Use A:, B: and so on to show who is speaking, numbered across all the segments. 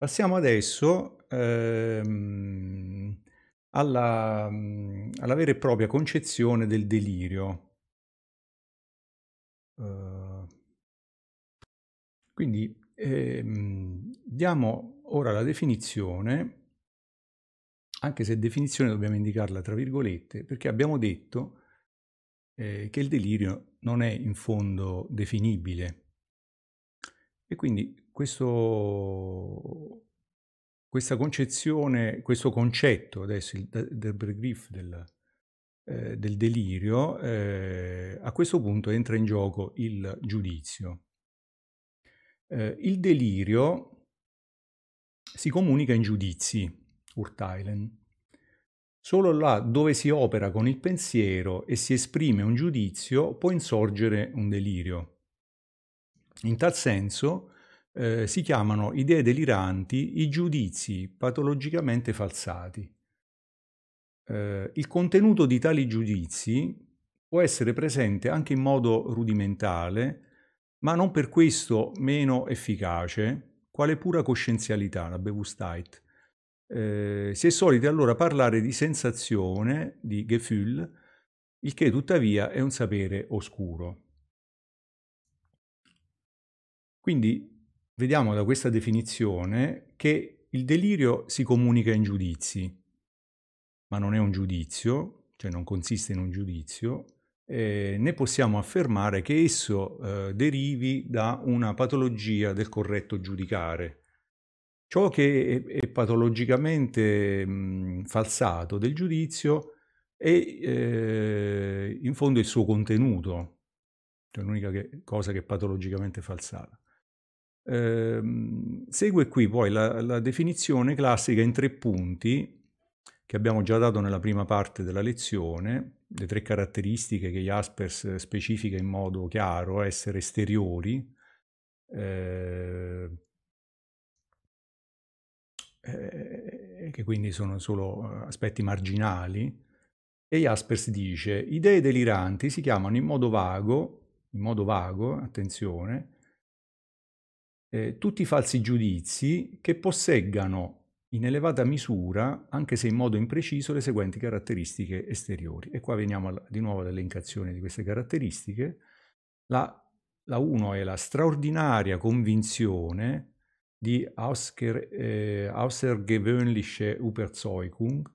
A: Passiamo adesso ehm, alla, alla, vera e propria concezione del delirio. Uh, quindi ehm, diamo ora la definizione, anche se definizione dobbiamo indicarla tra virgolette, perché abbiamo detto eh, che il delirio non è in fondo definibile. E quindi questo, questa concezione, questo concetto, adesso il, del Begriff del, eh, del delirio, eh, a questo punto entra in gioco il giudizio. Eh, il delirio si comunica in giudizi, Urteilen. Solo là dove si opera con il pensiero e si esprime un giudizio può insorgere un delirio. In tal senso, eh, si chiamano idee deliranti i giudizi patologicamente falsati. Eh, il contenuto di tali giudizi può essere presente anche in modo rudimentale, ma non per questo meno efficace, quale pura coscienzialità, la Bewusstheit. Eh, si è soliti allora parlare di sensazione, di Gefühl, il che tuttavia è un sapere oscuro. Quindi vediamo da questa definizione che il delirio si comunica in giudizi, ma non è un giudizio, cioè non consiste in un giudizio, eh, né possiamo affermare che esso eh, derivi da una patologia del corretto giudicare. Ciò che è, è patologicamente mh, falsato del giudizio è eh, in fondo il suo contenuto, cioè l'unica che, cosa che è patologicamente falsata. Ehm, segue qui poi la, la definizione classica in tre punti che abbiamo già dato nella prima parte della lezione, le tre caratteristiche che Jaspers specifica in modo chiaro, essere esteriori, eh, eh, che quindi sono solo aspetti marginali, e Jaspers dice, idee deliranti si chiamano in modo vago, in modo vago, attenzione, eh, tutti falsi giudizi che posseggano in elevata misura, anche se in modo impreciso, le seguenti caratteristiche esteriori. E qua veniamo alla, di nuovo all'elencazione di queste caratteristiche. La, la 1 è la straordinaria convinzione di Ausker, eh, Außergewöhnliche Überzeugung,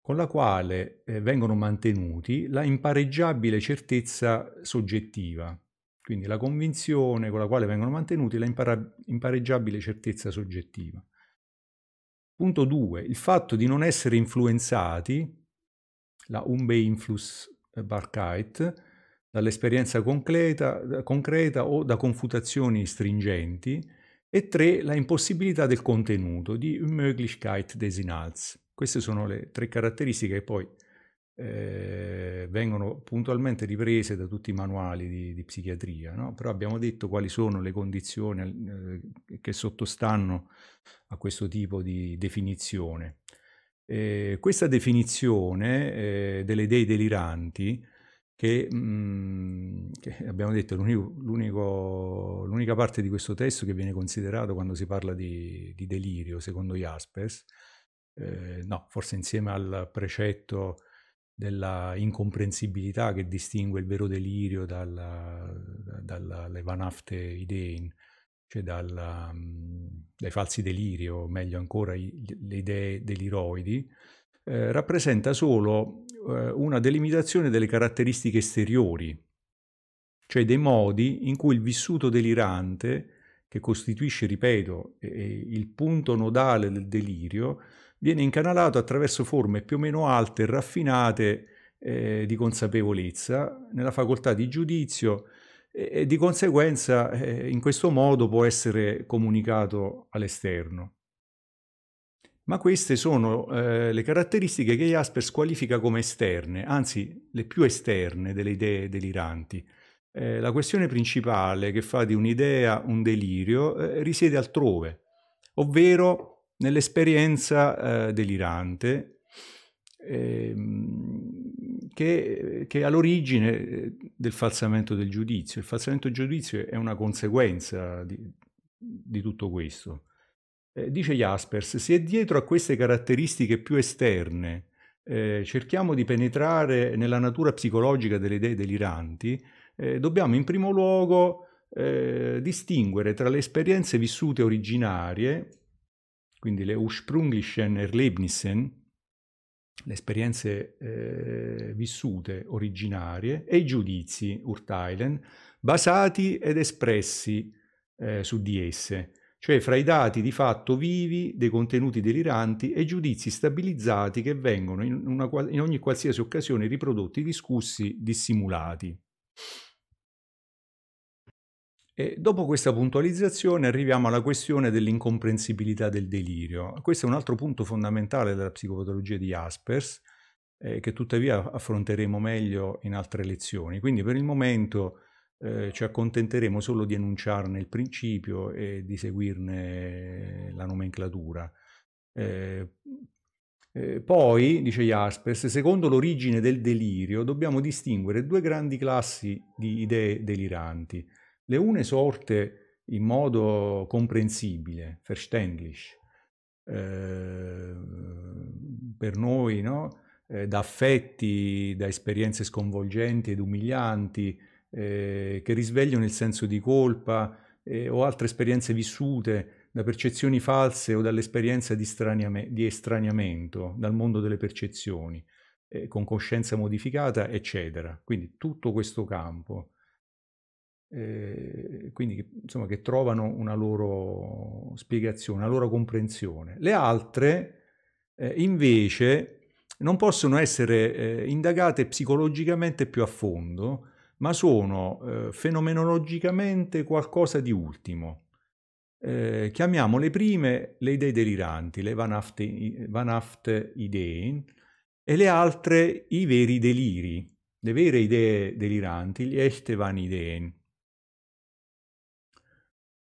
A: con la quale eh, vengono mantenuti la impareggiabile certezza soggettiva, quindi la convinzione con la quale vengono mantenuti la impara- impareggiabile certezza soggettiva. Punto 2. Il fatto di non essere influenzati, la Unbeeinflussbarkeit, dall'esperienza concreta, concreta o da confutazioni stringenti. E 3. La impossibilità del contenuto, di Unmöglichkeit des Inhalts. Queste sono le tre caratteristiche che poi eh, vengono puntualmente riprese da tutti i manuali di, di psichiatria, no? però abbiamo detto quali sono le condizioni eh, che sottostanno a questo tipo di definizione. Eh, questa definizione eh, delle idee deliranti, che, mh, mm, che abbiamo detto è l'unico, l'unica parte di questo testo che viene considerato quando si parla di, di delirio, secondo Jaspers, eh, no, forse insieme al precetto della incomprensibilità che distingue il vero delirio dalle vanafte ideen, cioè dalla, dai falsi deliri, o meglio ancora le idee deliroidi, eh, rappresenta solo eh, una delimitazione delle caratteristiche esteriori, cioè dei modi in cui il vissuto delirante, che costituisce, ripeto, il punto nodale del delirio, viene incanalato attraverso forme più o meno alte e raffinate eh, di consapevolezza nella facoltà di giudizio e, e di conseguenza eh, in questo modo può essere comunicato all'esterno. Ma queste sono eh, le caratteristiche che Jaspers qualifica come esterne, anzi le più esterne delle idee deliranti. Eh, la questione principale che fa di un'idea un delirio eh, risiede altrove, ovvero nell'esperienza eh, delirante eh, che, che, è all'origine eh, del falsamento del giudizio. Il falsamento del giudizio è una conseguenza di, di tutto questo. Eh, dice Jaspers, se dietro a queste caratteristiche più esterne eh, cerchiamo di penetrare nella natura psicologica delle idee deliranti, eh, dobbiamo in primo luogo eh, distinguere tra le esperienze vissute originarie, quindi le ursprünglichen Erlebnissen, le esperienze eh, vissute originarie, e i giudizi, Urteilen, basati ed espressi eh, su di esse, cioè fra i dati di fatto vivi dei contenuti deliranti e giudizi stabilizzati che vengono in, una, in ogni qualsiasi occasione riprodotti, discussi, dissimulati. E dopo questa puntualizzazione arriviamo alla questione dell'incomprensibilità del delirio. Questo è un altro punto fondamentale della psicopatologia di Jaspers, eh, che tuttavia affronteremo meglio in altre lezioni. Quindi per il momento eh, ci accontenteremo solo di enunciarne il principio e di seguirne la nomenclatura. Eh, eh, poi, dice Jaspers, secondo l'origine del delirio dobbiamo distinguere due grandi classi di idee deliranti. Le une sorte in modo comprensibile, verständlich, eh, per noi, no? eh, da affetti, da esperienze sconvolgenti ed umilianti, eh, che risvegliano il senso di colpa eh, o altre esperienze vissute da percezioni false o dall'esperienza di, di estraniamento dal mondo delle percezioni, eh, con coscienza modificata, eccetera. Quindi tutto questo campo. Eh, quindi insomma che trovano una loro spiegazione, una loro comprensione. Le altre eh, invece non possono essere eh, indagate psicologicamente più a fondo ma sono eh, fenomenologicamente qualcosa di ultimo. Eh, chiamiamo le prime le idee deliranti, le Van ideen, e le altre i veri deliri, le vere idee deliranti, gli echte Van ideen.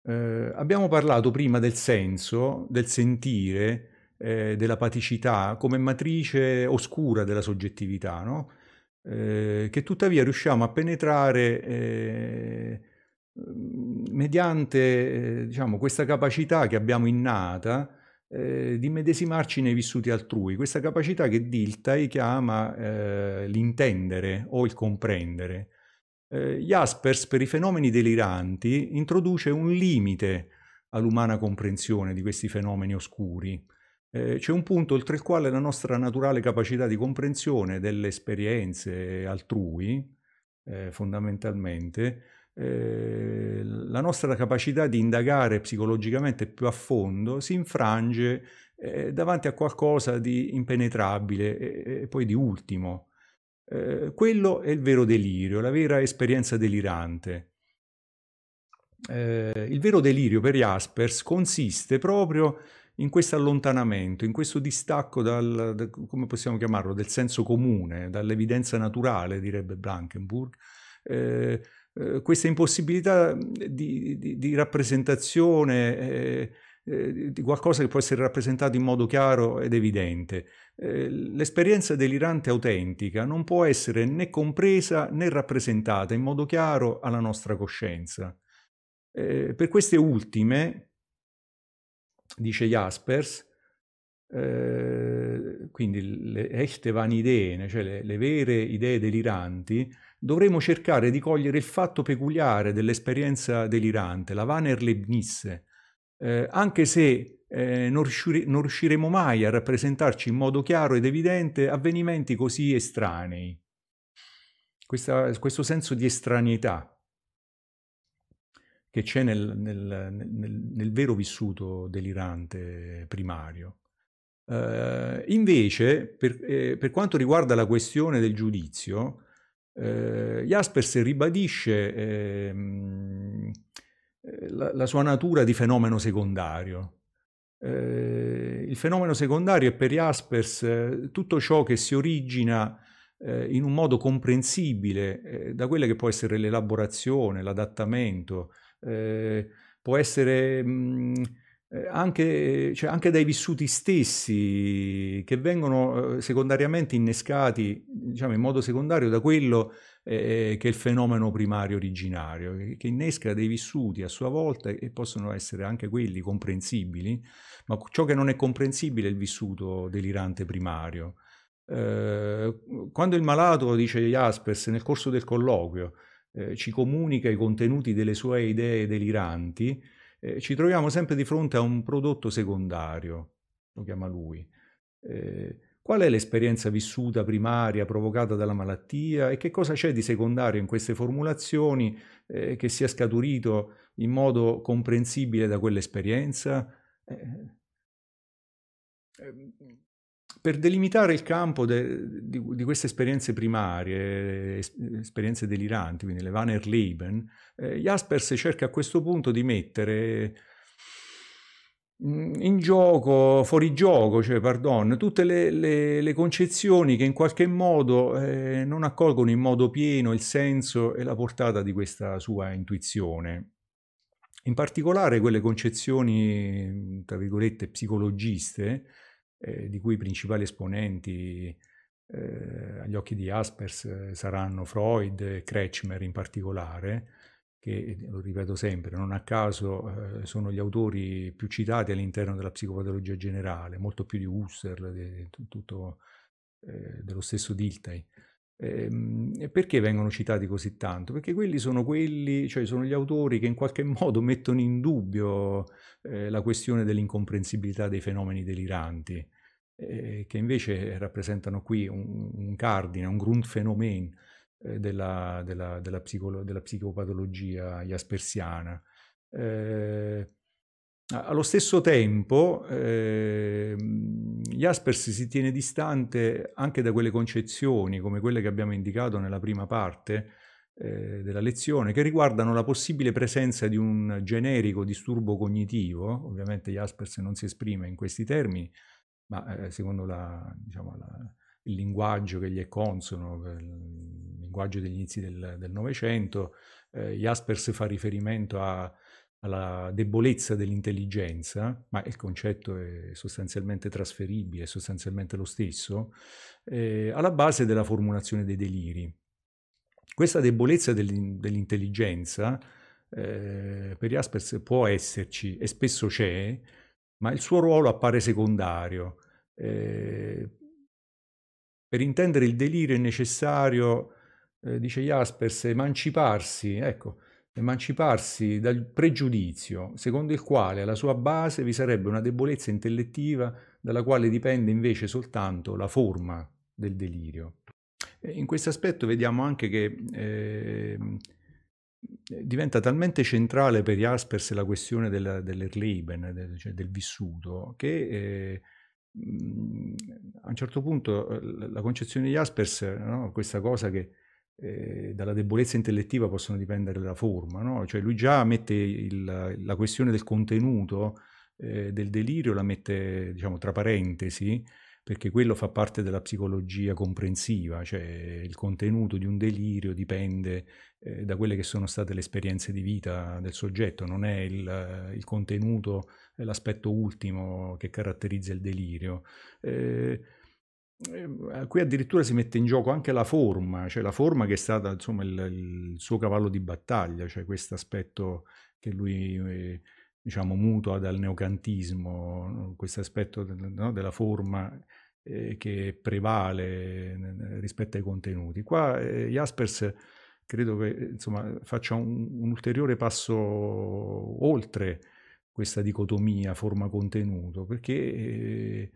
A: Eh, abbiamo parlato prima del senso, del sentire, eh, della paticità come matrice oscura della soggettività, no? eh, che tuttavia riusciamo a penetrare eh, mediante eh, diciamo, questa capacità che abbiamo innata eh, di medesimarci nei vissuti altrui, questa capacità che Dilthey chiama l'intendere o il comprendere. Eh, Jaspers per i fenomeni deliranti introduce un limite all'umana comprensione di questi fenomeni oscuri, eh, c'è un punto oltre il quale la nostra naturale capacità di comprensione delle esperienze altrui, eh, fondamentalmente, eh, la nostra capacità di indagare psicologicamente più a fondo si infrange eh, davanti a qualcosa di impenetrabile e, e poi di ultimo. Eh, quello è il vero delirio, la vera esperienza delirante. Eh, il vero delirio per Jaspers consiste proprio in questo allontanamento, in questo distacco dal, da, come possiamo chiamarlo, del senso comune, dall'evidenza naturale, direbbe Blankenburg, eh, eh, questa impossibilità di, di, di rappresentazione eh, eh, di qualcosa che può essere rappresentato in modo chiaro ed evidente. Eh, l'esperienza delirante autentica non può essere né compresa né rappresentata in modo chiaro alla nostra coscienza. Eh, per queste ultime, dice Jaspers, eh, quindi le echte vanidee, cioè le, le, vere idee deliranti, dovremo cercare di cogliere il fatto peculiare dell'esperienza delirante, la Vanerlebnisse, eh, anche se eh, non, riuscire, non, riusciremo mai a rappresentarci in modo chiaro ed evidente avvenimenti così estranei. Questa, questo senso di estraneità che c'è nel, nel, nel, nel, vero vissuto delirante primario. Eh, invece, per, eh, per, quanto riguarda la questione del giudizio, eh, Jaspers ribadisce ehm, eh, la, la, sua natura di fenomeno secondario. Eh, il fenomeno secondario è per Jaspers eh, tutto ciò che si origina in un modo comprensibile da quella che può essere l'elaborazione, l'adattamento, eh, può essere mh, mm, eh, anche, cioè anche, dai vissuti stessi che vengono eh, secondariamente innescati diciamo, in modo secondario da quello eh, che è il fenomeno primario originario, che, che, innesca dei vissuti a sua volta e possono essere anche quelli comprensibili, ma ciò che non è comprensibile è il vissuto delirante primario. Eh, quando il malato, dice Jaspers nel corso del colloquio, eh, ci comunica i contenuti delle sue idee deliranti, eh, ci troviamo sempre di fronte a un prodotto secondario, lo chiama lui. Eh, qual è l'esperienza vissuta primaria provocata dalla malattia e che cosa c'è di secondario in queste formulazioni eh, che sia scaturito in modo comprensibile da quell'esperienza? Eh, ehm, per delimitare il campo de, di, di, queste esperienze primarie, esperienze deliranti, quindi le Vannerleben, eh, Jaspers cerca a questo punto di mettere in gioco, fuori gioco, cioè, pardon, tutte le, le, le, concezioni che in qualche modo eh, non accolgono in modo pieno il senso e la portata di questa sua intuizione. In particolare quelle concezioni, tra virgolette, psicologiste, eh, di cui i principali esponenti eh, agli occhi di Jaspers eh, saranno Freud e Kretschmer in particolare, che, lo ripeto sempre, non a caso eh, sono gli autori più citati all'interno della psicopatologia generale, molto più di Husserl, di, tutto, eh, dello stesso Dilthey. Eh, perché vengono citati così tanto? Perché quelli sono quelli, cioè sono gli autori che in qualche modo mettono in dubbio eh, la questione dell'incomprensibilità dei fenomeni deliranti, eh, che invece rappresentano qui un, un cardine, un Grundphänomen eh, della, della, della, psicolo, della, psicopatologia jaspersiana. Eh, allo stesso tempo, eh, Jaspers si tiene distante anche da quelle concezioni, come quelle che abbiamo indicato nella prima parte eh, della lezione, che riguardano la possibile presenza di un generico disturbo cognitivo. Ovviamente Jaspers non si esprime in questi termini, ma eh, secondo la, diciamo, la, il linguaggio che gli è consono, linguaggio degli inizi del Novecento, eh, Jaspers fa riferimento a alla debolezza dell'intelligenza, ma il concetto è sostanzialmente trasferibile, è sostanzialmente lo stesso, eh, alla base della formulazione dei deliri. Questa debolezza dell'intelligenza eh, per Jaspers può esserci e spesso c'è, ma il suo ruolo appare secondario. Eh, per intendere il delirio è necessario, eh, dice Jaspers, emanciparsi, ecco, emanciparsi dal pregiudizio secondo il quale alla sua base vi sarebbe una debolezza intellettiva dalla quale dipende invece soltanto la forma del delirio. In questo aspetto vediamo anche che eh, diventa talmente centrale per Jaspers la questione del, dell'Erleben, del, cioè del vissuto, che eh, a un certo punto la concezione di Jaspers, no, questa cosa che eh, dalla debolezza intellettiva possono dipendere la forma, no? cioè lui già mette il, la questione del contenuto eh, del delirio, la mette diciamo tra parentesi, perché quello fa parte della psicologia comprensiva, cioè il contenuto di un delirio dipende eh, da quelle che sono state le esperienze di vita del soggetto, non è il, il contenuto, l'aspetto ultimo che caratterizza il delirio. Eh, qui addirittura si mette in gioco anche la forma, cioè la forma che è stata insomma il, il suo cavallo di battaglia, cioè questo aspetto che lui eh, diciamo mutua dal neocantismo, questo aspetto no, della forma eh, che prevale rispetto ai contenuti. Qua eh, Jaspers credo che insomma, faccia un, un ulteriore passo oltre questa dicotomia forma-contenuto, perché eh, eh,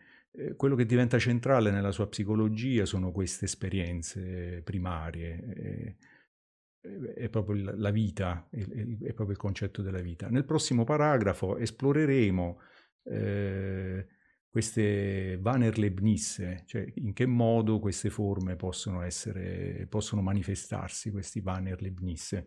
A: quello che diventa centrale nella sua psicologia sono queste esperienze primarie, è proprio la vita, è proprio il concetto della vita. Nel prossimo paragrafo esploreremo eh, queste Vannerlebnisse, cioè in che modo queste forme possono, essere, possono manifestarsi, questi Vannerlebnisse.